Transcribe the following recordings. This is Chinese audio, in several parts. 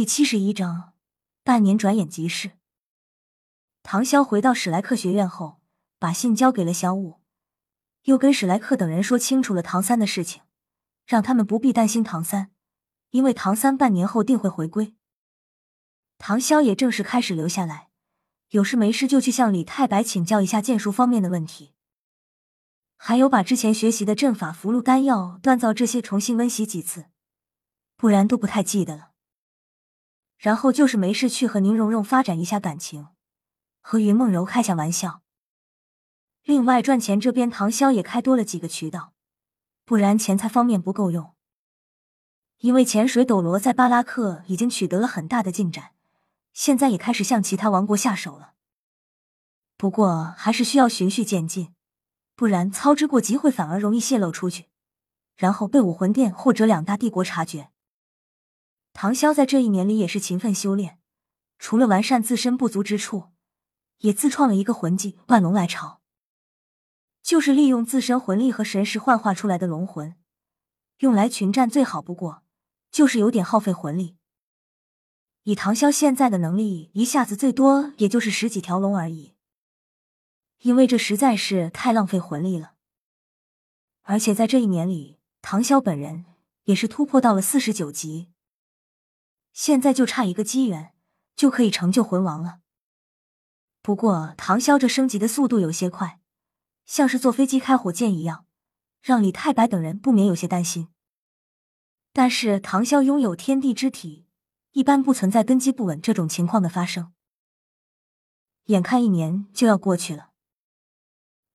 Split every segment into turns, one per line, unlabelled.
第七十一章，半年转眼即逝。唐潇回到史莱克学院后，把信交给了小五，又跟史莱克等人说清楚了唐三的事情，让他们不必担心唐三，因为唐三半年后定会回归。唐潇也正式开始留下来，有事没事就去向李太白请教一下剑术方面的问题，还有把之前学习的阵法、符箓、丹药、锻造这些重新温习几次，不然都不太记得了。然后就是没事去和宁荣荣发展一下感情，和云梦柔开下玩笑。另外赚钱这边唐潇也开多了几个渠道，不然钱财方面不够用。因为潜水斗罗在巴拉克已经取得了很大的进展，现在也开始向其他王国下手了。不过还是需要循序渐进，不然操之过急会反而容易泄露出去，然后被武魂殿或者两大帝国察觉。唐潇在这一年里也是勤奋修炼，除了完善自身不足之处，也自创了一个魂技“万龙来朝”，就是利用自身魂力和神识幻化出来的龙魂，用来群战最好不过，就是有点耗费魂力。以唐潇现在的能力，一下子最多也就是十几条龙而已，因为这实在是太浪费魂力了。而且在这一年里，唐潇本人也是突破到了四十九级。现在就差一个机缘，就可以成就魂王了。不过唐潇这升级的速度有些快，像是坐飞机开火箭一样，让李太白等人不免有些担心。但是唐潇拥有天地之体，一般不存在根基不稳这种情况的发生。眼看一年就要过去了，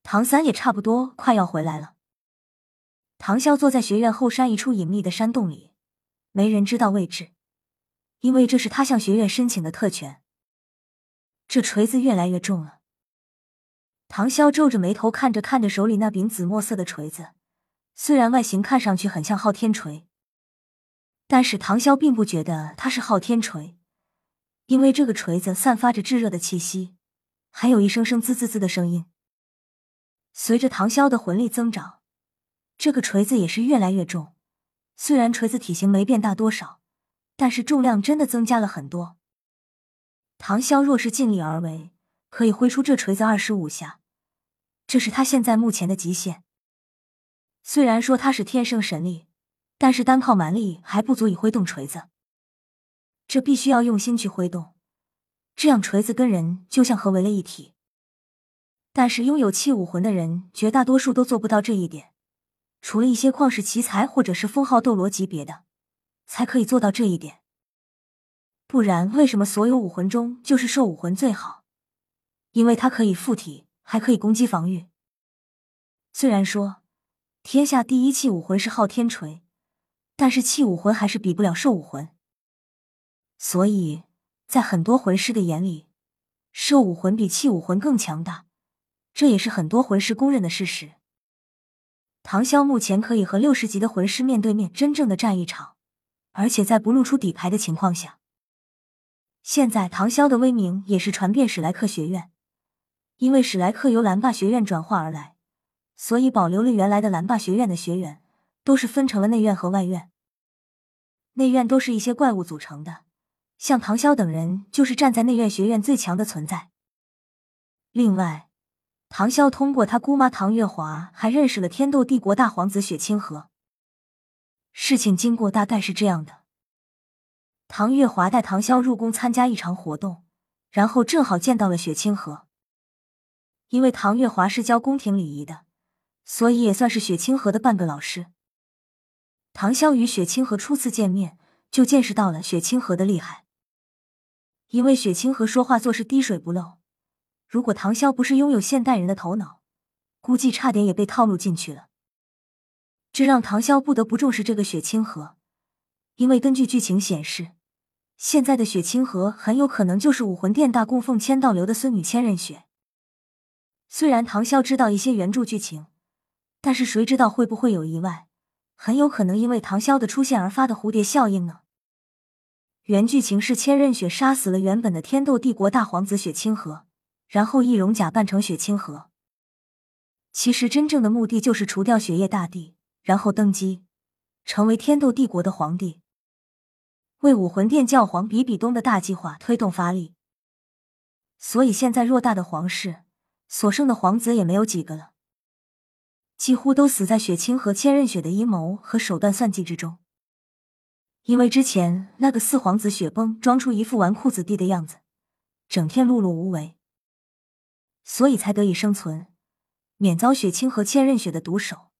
唐三也差不多快要回来了。唐潇坐在学院后山一处隐秘的山洞里，没人知道位置。因为这是他向学院申请的特权。这锤子越来越重了。唐潇皱着眉头看着看着手里那柄紫墨色的锤子，虽然外形看上去很像昊天锤，但是唐潇并不觉得它是昊天锤，因为这个锤子散发着炙热的气息，还有一声声滋滋滋的声音。随着唐潇的魂力增长，这个锤子也是越来越重。虽然锤子体型没变大多少。但是重量真的增加了很多。唐潇若是尽力而为，可以挥出这锤子二十五下，这是他现在目前的极限。虽然说他是天生神力，但是单靠蛮力还不足以挥动锤子，这必须要用心去挥动，这样锤子跟人就像合为了一体。但是拥有气武魂的人，绝大多数都做不到这一点，除了一些旷世奇才或者是封号斗罗级别的。才可以做到这一点，不然为什么所有武魂中就是兽武魂最好？因为它可以附体，还可以攻击防御。虽然说天下第一器武魂是昊天锤，但是器武魂还是比不了兽武魂。所以在很多魂师的眼里，兽武魂比器武魂更强大，这也是很多魂师公认的事实。唐潇目前可以和六十级的魂师面对面，真正的战一场。而且在不露出底牌的情况下，现在唐潇的威名也是传遍史莱克学院。因为史莱克由蓝霸学院转化而来，所以保留了原来的蓝霸学院的学员，都是分成了内院和外院。内院都是一些怪物组成的，像唐潇等人就是站在内院学院最强的存在。另外，唐潇通过他姑妈唐月华，还认识了天斗帝国大皇子雪清河。事情经过大概是这样的：唐月华带唐潇入宫参加一场活动，然后正好见到了雪清河。因为唐月华是教宫廷礼仪的，所以也算是雪清河的半个老师。唐潇与雪清河初次见面，就见识到了雪清河的厉害。因为雪清河说话做事滴水不漏，如果唐潇不是拥有现代人的头脑，估计差点也被套路进去了。这让唐潇不得不重视这个雪清河，因为根据剧情显示，现在的雪清河很有可能就是武魂殿大供奉千道流的孙女千仞雪。虽然唐潇知道一些原著剧情，但是谁知道会不会有意外？很有可能因为唐潇的出现而发的蝴蝶效应呢？原剧情是千仞雪杀死了原本的天斗帝国大皇子雪清河，然后易容假扮成雪清河，其实真正的目的就是除掉雪夜大帝。然后登基，成为天斗帝国的皇帝。为武魂殿教皇比比东的大计划推动发力。所以现在偌大的皇室，所剩的皇子也没有几个了，几乎都死在雪清和千仞雪的阴谋和手段算计之中。因为之前那个四皇子雪崩装出一副纨绔子弟的样子，整天碌碌无为，所以才得以生存，免遭雪清和千仞雪的毒手。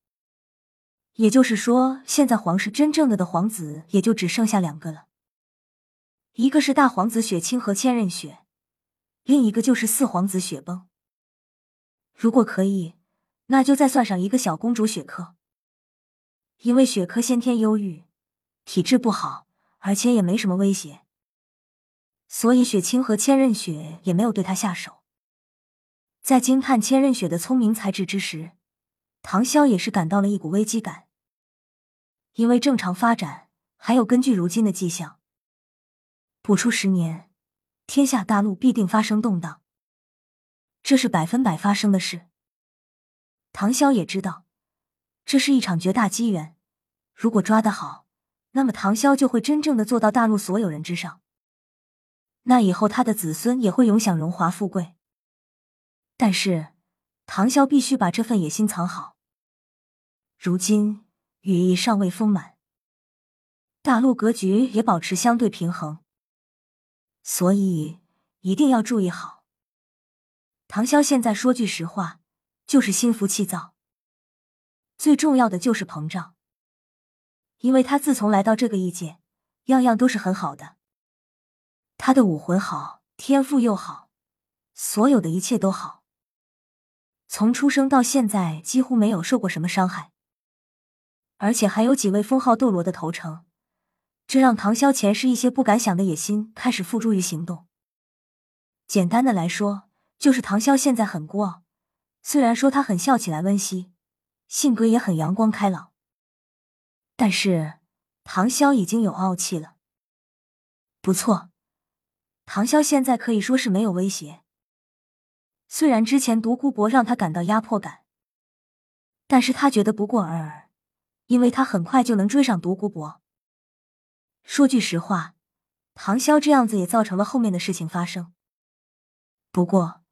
也就是说，现在皇室真正的的皇子也就只剩下两个了，一个是大皇子雪清和千仞雪，另一个就是四皇子雪崩。如果可以，那就再算上一个小公主雪珂，因为雪珂先天忧郁。体质不好，而且也没什么威胁，所以雪清和千仞雪也没有对他下手。在惊叹千仞雪的聪明才智之时，唐潇也是感到了一股危机感。因为正常发展，还有根据如今的迹象，不出十年，天下大陆必定发生动荡，这是百分百发生的事。唐潇也知道，这是一场绝大机缘，如果抓得好。那么唐潇就会真正的做到大陆所有人之上，那以后他的子孙也会永享荣华富贵。但是唐潇必须把这份野心藏好。如今羽翼尚未丰满，大陆格局也保持相对平衡，所以一定要注意好。唐潇现在说句实话，就是心浮气躁，最重要的就是膨胀。因为他自从来到这个异界，样样都是很好的。他的武魂好，天赋又好，所有的一切都好。从出生到现在，几乎没有受过什么伤害，而且还有几位封号斗罗的投诚，这让唐潇前世一些不敢想的野心开始付诸于行动。简单的来说，就是唐潇现在很孤傲，虽然说他很笑起来温馨，性格也很阳光开朗。但是唐潇已经有傲气了。不错，唐潇现在可以说是没有威胁。虽然之前独孤博让他感到压迫感，但是他觉得不过尔尔，因为他很快就能追上独孤博。说句实话，唐潇这样子也造成了后面的事情发生。不过，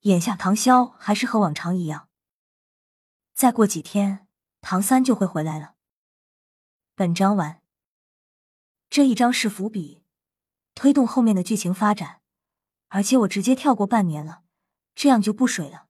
眼下唐潇还是和往常一样。再过几天，唐三就会回来了。本章完。这一章是伏笔，推动后面的剧情发展，而且我直接跳过半年了，这样就不水了。